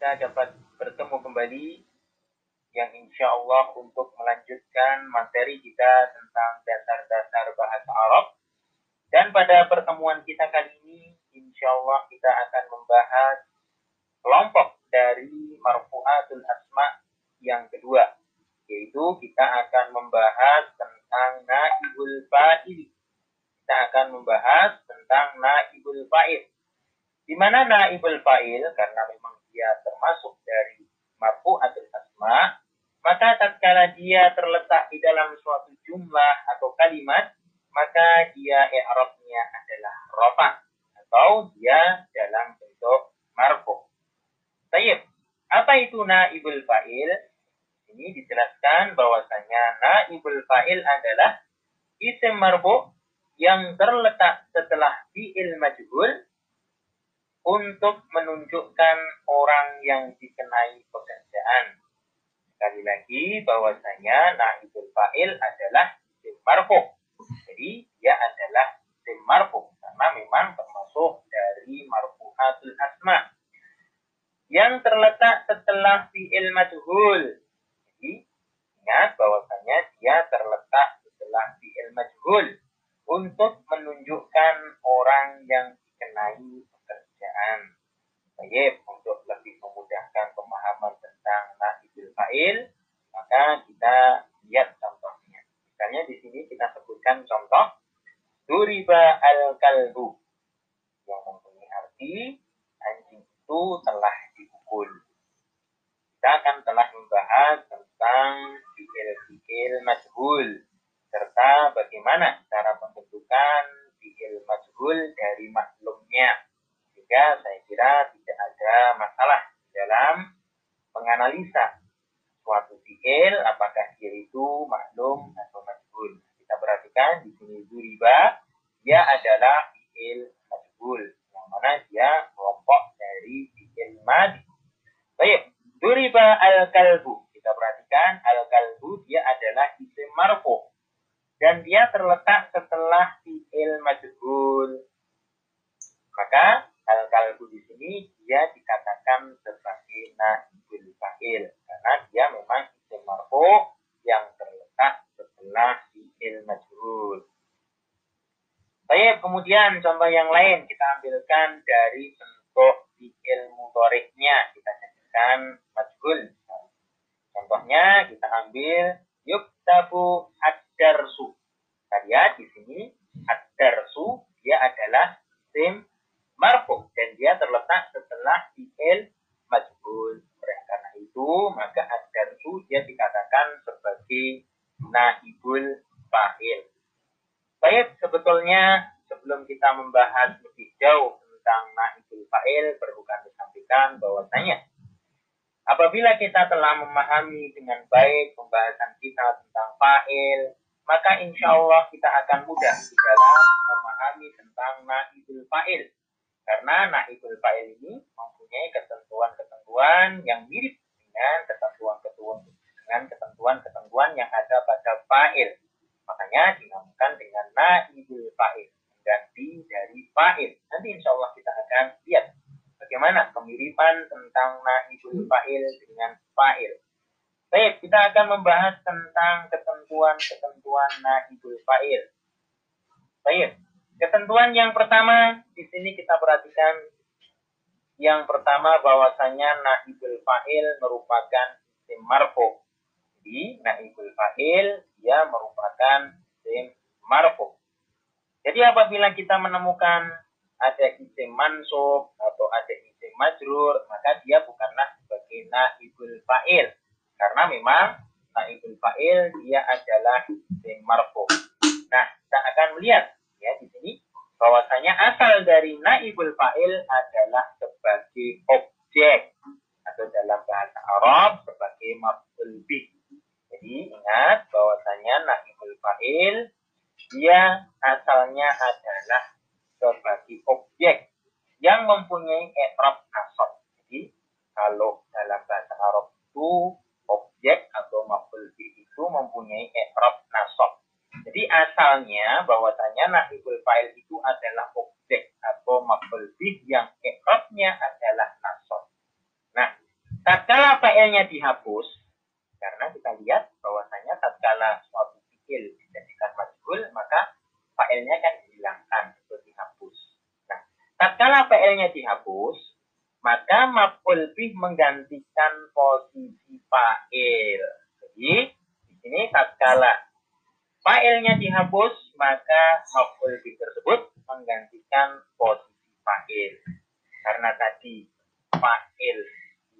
kita dapat bertemu kembali yang insya Allah untuk melanjutkan materi kita tentang dasar-dasar bahasa Arab. Dan pada pertemuan kita kali ini, insya Allah kita akan membahas kelompok dari marfu'atul asma yang kedua, yaitu kita akan membahas tentang naibul fa'il. Kita akan membahas tentang naibul fa'il. Di mana naibul fa'il karena memang dia termasuk dari marfu'atul asma, maka tatkala dia terletak di dalam suatu jumlah atau kalimat, maka dia i'rabnya adalah rofa atau dia dalam bentuk marfu. Baik, apa itu naibul fa'il? Ini dijelaskan bahwasanya naibul fa'il adalah isim marfu yang terletak setelah fi'il majhul untuk menunjukkan orang yang dikenai pekerjaan. Sekali lagi bahwasanya naibul fa'il adalah isim marfu. Jadi dia adalah isim marfu karena memang termasuk dari marfu'atul asma yang terletak setelah fi'il majhul. Jadi ingat bahwasanya dia terletak setelah fi'il majhul untuk menunjukkan orang yang dikenai pekerjaan. Baik, untuk lebih memudahkan pemahaman tentang naibul fa'il, maka kita lihat contohnya. Misalnya di sini sebutkan contoh Duriba al-kalbu yang mempunyai arti anjing itu telah dipukul. Kita akan telah membahas tentang fi'il-fi'il majhul serta bagaimana cara pembentukan fi'il majhul dari maklumnya sehingga saya kira tidak ada masalah dalam menganalisa suatu fi'il apakah dia itu maklum atau majhul. Kita perhatikan di sini duriba dia adalah fi'il majhul yang mana dia kelompok dari fi'il madi. Baik, duriba al-kalbu. Kita perhatikan al-kalbu dia adalah isim marfu dan dia terletak setelah fi'il majhul. Maka al-kalbu di sini dia dikatakan sebagai naibul fa'il karena dia memang isim marfu yang terletak setelah fi'il majhul. Baik, kemudian contoh yang lain kita ambilkan dari bentuk fi'il mudoriknya. Kita jadikan majhul. Contohnya kita ambil yuktabu ad-darsu. Kita lihat di sini ad-darsu dia adalah isim marfu dan dia terletak setelah fi'il majhul. Karena itu, maka ad-darsu dia dikatakan sebagai naibul fa'il. Baik, sebetulnya sebelum kita membahas lebih jauh tentang naibul fa'il, perlu kami sampaikan bahwasanya apabila kita telah memahami dengan baik pembahasan kita tentang fa'il, maka insya Allah kita akan mudah di dalam memahami tentang naibul fa'il karena naibul fa'il ini mempunyai ketentuan-ketentuan yang mirip dengan ketentuan-ketentuan dengan ketentuan-ketentuan yang ada pada fa'il. Makanya dinamakan dengan naibul fa'il, mengganti dari fa'il. Nanti insya Allah kita akan lihat bagaimana kemiripan tentang naibul fa'il dengan fa'il. Baik, kita akan membahas tentang ketentuan-ketentuan naibul fa'il. Baik, Ketentuan yang pertama di sini kita perhatikan yang pertama bahwasanya naibul fa'il merupakan isim marfu. Jadi naibul fa'il dia merupakan isim marfu. Jadi apabila kita menemukan ada isim mansub atau ada isim majrur, maka dia bukanlah sebagai naibul fa'il. Karena memang naibul fa'il dia adalah isim marfu. Nah, kita akan melihat ya di sini bahwasanya asal dari naibul fa'il adalah sebagai objek atau dalam bahasa Arab sebagai maf'ul. Jadi ingat bahwasanya naibul fa'il dia asalnya adalah sebagai objek yang mempunyai i'rab nasab. Jadi kalau dalam bahasa Arab itu objek atau maf'ul itu mempunyai i'rab nasab. Jadi asalnya bahwasanya naibul fa'il itu adalah objek atau maf'ul yang i'rabnya adalah nasab. Nah, tatkala fa'ilnya dihapus, karena kita lihat bahwasanya tatkala suatu fi'il dijadikan majhul, maka fa'ilnya kan dihilangkan atau dihapus. Nah, fa'ilnya dihapus, maka maf'ul bih menggantikan posisi fa'il. Jadi, di sini tatkala fa'ilnya dihapus, maka maf'ul bih tersebut menggantikan posisi fa'il. Karena tadi fa'il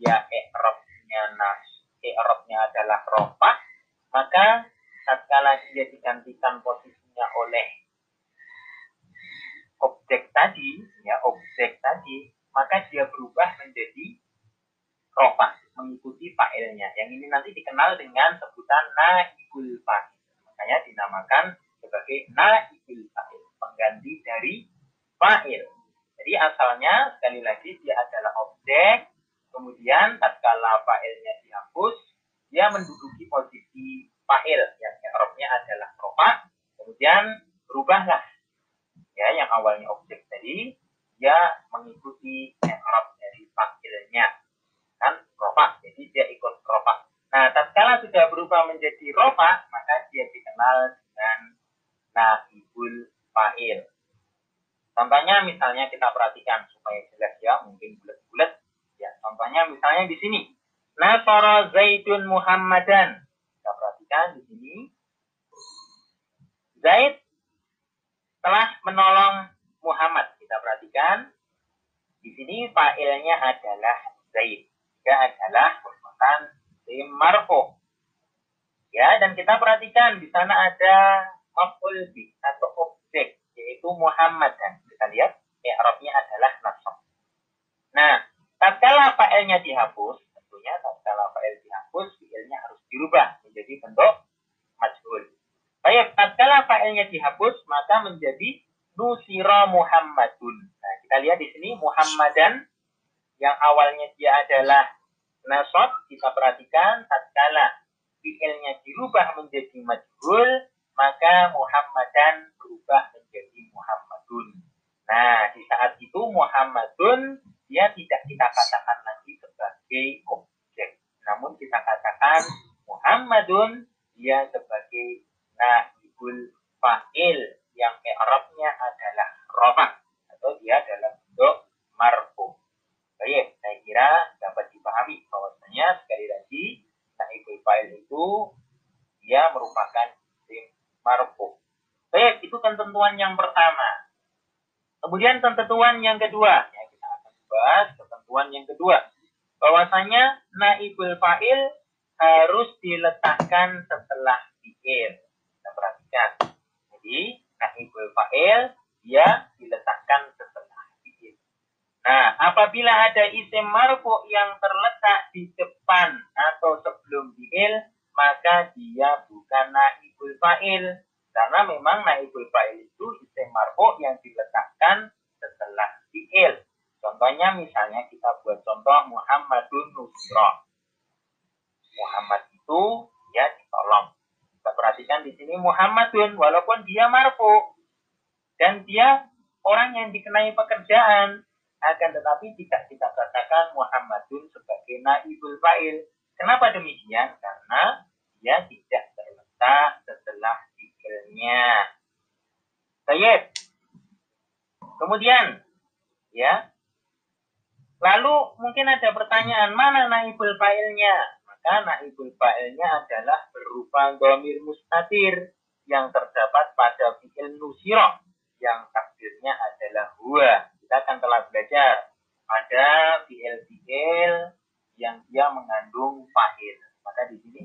ya i'rabnya nas, i'rabnya adalah rofa, maka tatkala dia digantikan posisinya oleh objek tadi, objek tadi, maka dia berubah menjadi rofa, mengikuti fa'ilnya. Yang ini nanti dikenal dengan sebutan naibul fa'il. Makanya dinamakan sebagai naibul fa'il, pengganti dari fa'il. Jadi asalnya sekali lagi dia adalah objek, kemudian tatkala fa'ilnya dihapus, dia menduduki posisi fa'il yang i'rabnya adalah rofa, kemudian berubahlah ya yang awalnya objek tadi dia mengikuti i'rab dari fa'ilnya kan rofa jadi dia ikut rofa nah tatkala sudah berubah rofa maka dia dikenal dengan naibul fa'il contohnya misalnya kita perhatikan supaya jelas ya mungkin bulat-bulat ya contohnya misalnya di sini Nasara Zaidun Muhammadan kita perhatikan di sini Zaid telah menolong Muhammad. Kita perhatikan di sini fa'ilnya adalah Zaid. Dia adalah sim marfu. Ya, dan kita perhatikan di sana ada maf'ul bi atau objek yaitu Muhammad dan kita lihat i'rabnya adalah nasab. Nah, tatkala fa'ilnya dihapus, tentunya tatkala fa'il dihapus, fi'ilnya harus dirubah menjadi bentuk majhul. Baik, tatkala fa'ilnya dihapus, maka menjadi nusira Muhammadun. Nah, kita lihat di sini Muhammadan yang awalnya dia adalah nasab, kita perhatikan dirubah menjadi majhul, maka Muhammadan berubah menjadi Muhammadun. Nah, di saat itu Muhammadun dia tidak kita katakan lagi sebagai objek, namun kita katakan Muhammadun dia sebagai naibul fa'il yang i'rabnya adalah rofa atau dia dalam bentuk marfu. Baik, saya kira dapat dipahami bahwasanya sekali lagi naibul fa'il itu dia merupakan isim marfu. Baik, itu ketentuan yang pertama. Kemudian ketentuan yang kedua, ya kita akan bahas ketentuan yang kedua. Bahwasanya naibul fa'il harus diletakkan setelah fi'il. Kita perhatikan. Jadi, naibul fa'il dia diletakkan setelah fi'il. Nah, apabila ada isim marfu yang terletak di depan atau sebelum fi'il, maka dia bukan naibul fa'il. Karena memang naibul fa'il itu isim marfu yang diletakkan setelah fi'il. Contohnya misalnya kita buat contoh Muhammadun Nusra. Muhammad itu ya ditolong. Kita perhatikan di sini Muhammadun walaupun dia marfu dan dia orang yang dikenai pekerjaan akan tetapi tidak kita katakan Muhammadun sebagai naibul fa'il. Kenapa demikian? Karena dia tidak terletak setelah fiilnya. Baik. Kemudian ya. Lalu mungkin ada pertanyaan mana naibul fa'ilnya? maka naibul fa'ilnya adalah berupa domir mustatir yang terdapat pada fi'il nusiro yang takdirnya adalah huwa. Kita akan telah belajar ada fi'il-fi'il yang dia mengandung fa'il. Maka di sini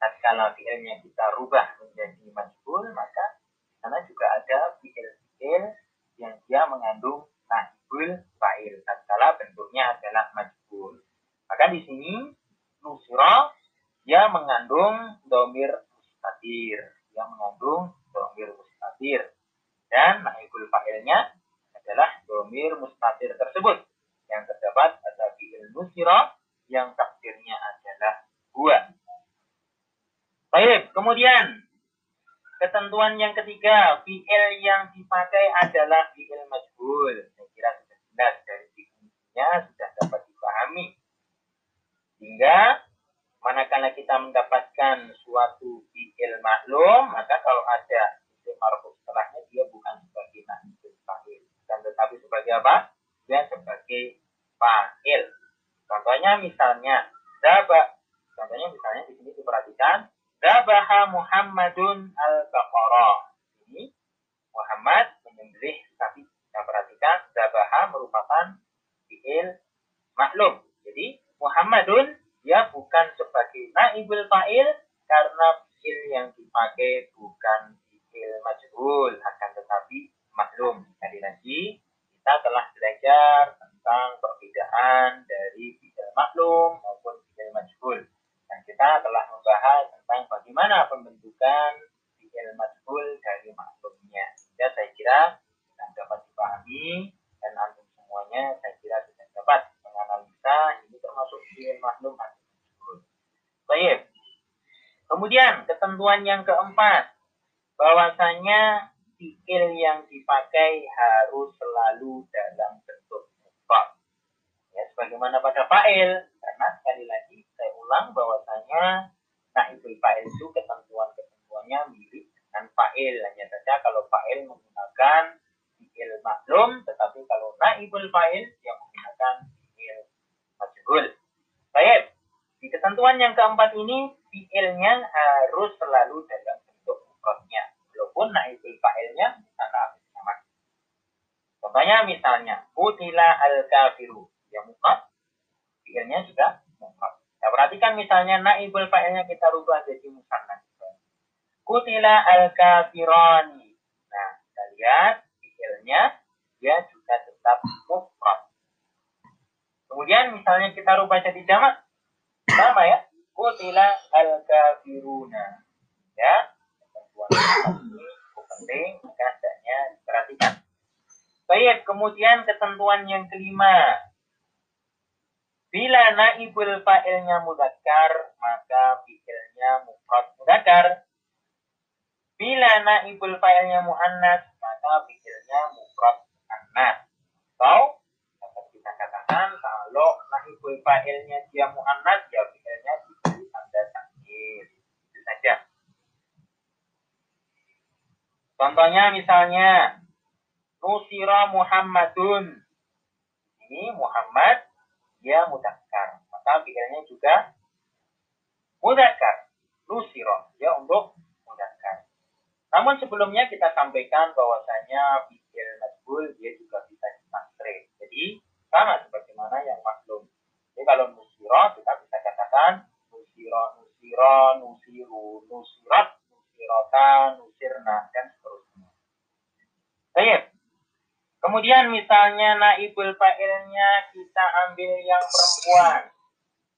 tatkala fi'ilnya kita rubah menjadi majhul, maka sana juga ada fi'il-fi'il yang dia mengandung naibul fa'il. Tatkala bentuknya adalah majhul. Maka di sini nusra dia mengandung domir mustatir dia mengandung domir mustatir dan naibul fa'ilnya adalah domir mustatir tersebut yang terdapat pada fi'il nusira yang takdirnya adalah gua. Baik, kemudian ketentuan yang ketiga, fi'il yang dipakai adalah fi'il majhul. Saya kira sudah jelas dari definisinya sudah dapat dipahami Sehingga manakala kita mendapatkan suatu fi'il maklum, maka kalau ada isim marfu setelahnya dia bukan sebagai naibul fa'il, dan tetapi sebagai apa? Dia sebagai fa'il. Contohnya misalnya Daba. Contohnya misalnya di sini diperhatikan Dabaha Muhammadun al-Baqarah. Ini Muhammad menyembelih sapi. Kita perhatikan Dabaha merupakan fi'il maklum. Jadi Muhammadun dia bukan sebagai naibul fa'il karena fi'il yang dipakai bukan fi'il majhul akan tetapi maklum. Tadi lagi kita telah belajar tentang perbedaan dari fi'il maklum maupun fi'il majhul. Kita telah membahas tentang bagaimana pembentukan fi'il majhul dari maklumnya. Ya, saya kira tidak dapat dipahami dan antum semuanya saya kira sudah dapat menganalisa ini termasuk fi'il maklum atau majhul. Baik. Kemudian ketentuan yang keempat bahwasanya fi'il yang dipakai harus selalu dalam bentuk Ya, sebagaimana pada fa'il. Karena sekali lagi saya ulang bahwasanya naibul fa'il itu ketentuan-ketentuannya mirip dengan fa'il. Hanya saja kalau fa'il menggunakan fi'il maklum, tetapi kalau naibul fa'il yang menggunakan fi'il majhul. Baik. Di ketentuan yang keempat ini, fi'ilnya harus selalu dalam bentuk mufradnya. Walaupun naibul fa'ilnya misalnya sama. Contohnya misalnya, Utila al-kafiru yang mufrad, fiilnya juga mufrad. Nah, perhatikan misalnya naibul fa'ilnya kita rubah jadi musanna. Kutila al-kafirani. Nah, kita lihat fiilnya dia juga tetap mufrad. Kemudian misalnya kita rubah jadi jamak, sama ya. Kutila al-kafiruna. Ya, ketentuan ini penting, maka hendaknya diperhatikan. Baik, kemudian ketentuan yang kelima. Bila naibul fa'ilnya mudakar, maka fi'ilnya mufrad mudakar. Bila naibul fa'ilnya muannas, maka fi'ilnya mufrad muannas. Atau dapat kita katakan kalau naibul fa'ilnya dia muannas, ya fi'ilnya diberi tanda takhir. Itu saja. Contohnya misalnya Nusira Muhammadun. Ini Muhammad dia mudakar. Maka fi'ilnya juga mudakar. Nusiro. Dia untuk mudakar. Namun sebelumnya kita sampaikan bahwasanya fi'il majhul dia juga bisa ditasrif. Jadi sama sebagaimana yang maklum. Jadi kalau nusiro kita bisa katakan nusiro, nusiro, nusiru, nusirat, nusirota, nusirna dan seterusnya. Baik. Kemudian misalnya naibul fa'ilnya kita ambil yang perempuan.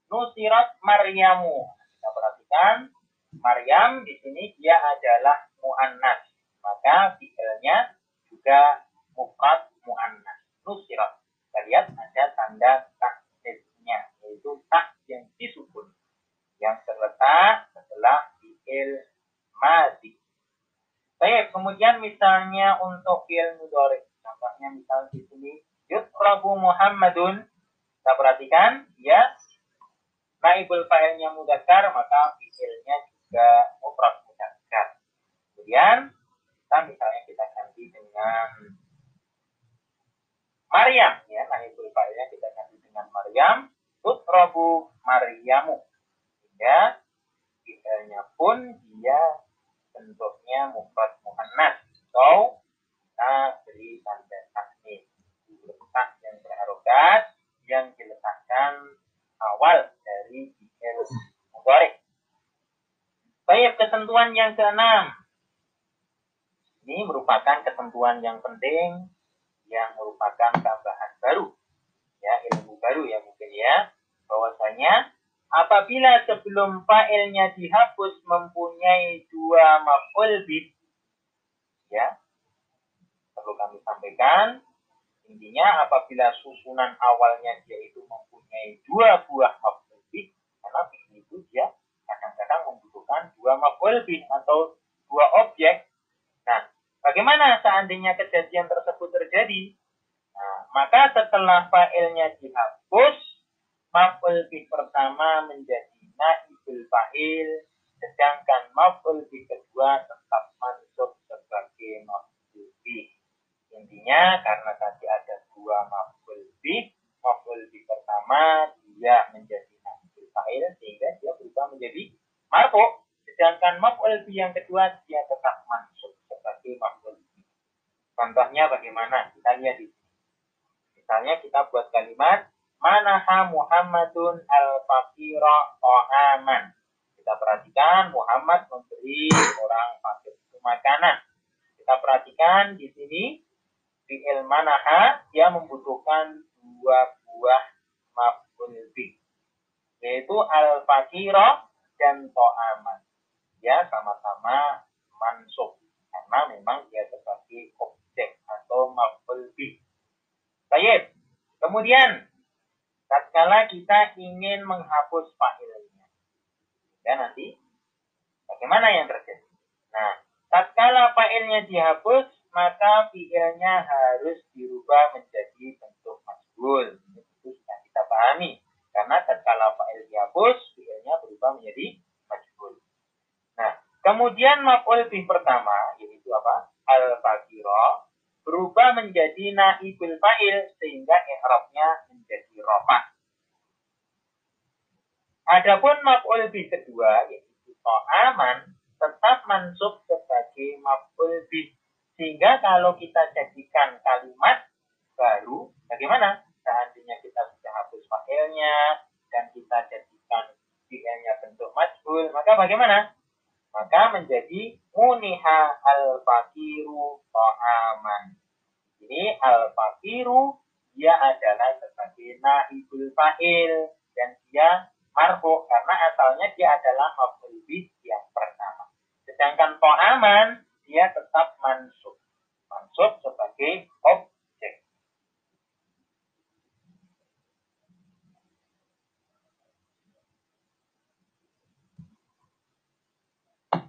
Nusirat Maryamu. Kita perhatikan Maryam di sini dia adalah muannas. Maka fi'ilnya juga mufrad muannas. Nusirat. Kita lihat ada tanda taksisnya yaitu tak yang disukun yang terletak setelah fi'il mati. Baik, kemudian misalnya untuk fi'il mudhari Contohnya misal di sini yutrabu Muhammadun. Kita perhatikan ya naibul fa'ilnya mudakar maka fi'ilnya juga mufrad mudakar. Kemudian kita misalnya kita ganti dengan Maryam ya naibul fa'ilnya kita ganti dengan Maryam tutrabu Maryamu. Ya fi'ilnya pun dia bentuknya mufrad muannas. So kita beri tanda taknis letak yang yang diletakkan awal dari fi'il mudhari. Baik, ketentuan yang keenam. Ini merupakan ketentuan yang penting yang merupakan tambahan baru. Ya, ilmu baru ya mungkin ya. Bahwasanya apabila sebelum fa'ilnya dihapus mempunyai dua maf'ul bid ya perlu kami sampaikan. Intinya apabila susunan awalnya dia itu mempunyai dua buah maf'ul karena itu dia kadang-kadang membutuhkan dua maf'ul atau dua objek. Nah, bagaimana seandainya kejadian tersebut terjadi? Nah, maka setelah failnya dihapus, maf'ul bih pertama menjadi naibul fa'il sedangkan maf'ul bih kedua tetap mansub sebagai maf'ul bih. Intinya karena tadi dua maf'ul bih, maf'ul bih pertama dia menjadi naibul fa'il sehingga dia berubah menjadi marfu. Sedangkan maf'ul bih yang kedua dia tetap mansub sebagai maf'ul bih. Contohnya bagaimana? Kita lihat di. Misalnya kita buat kalimat manaha Muhammadun al-fakira ta'aman. Kita perhatikan Muhammad memberi orang fakir makanan. Kita perhatikan di sini fi'il manaha dia membutuhkan dua buah maf'ul yaitu al-fakira dan ta'aman. Ya sama-sama mansub karena memang dia sebagai objek atau maf'ul bih. Baik. Kemudian, tatkala kita ingin menghapus fa'ilnya. Ya nanti, bagaimana yang terjadi? Nah, tatkala fa'ilnya dihapus, maka fi'ilnya harus dirubah menjadi bentuk masbul. Itu sudah kita pahami. Karena tatkala fa'il dihapus, fi'ilnya berubah menjadi masbul. Nah, kemudian maf'ul bih pertama, yaitu apa? Al-fakirah berubah menjadi naibul fa'il sehingga i'rabnya menjadi rofa. Adapun maf'ul bih kedua yaitu aman tetap mansub sebagai maf'ul bih sehingga kalau kita jadikan kalimat baru bagaimana? Seandainya kita sudah hapus fa'ilnya dan kita jadikan fi'ilnya bentuk majhul, maka bagaimana? maka menjadi muniha al-fakiru ta'aman. Ini al-fakiru dia adalah sebagai naibul fa'il dan dia marfu karena asalnya dia adalah maf'ul yang pertama. Sedangkan ta'aman dia tetap mansub. Mansub sebagai ob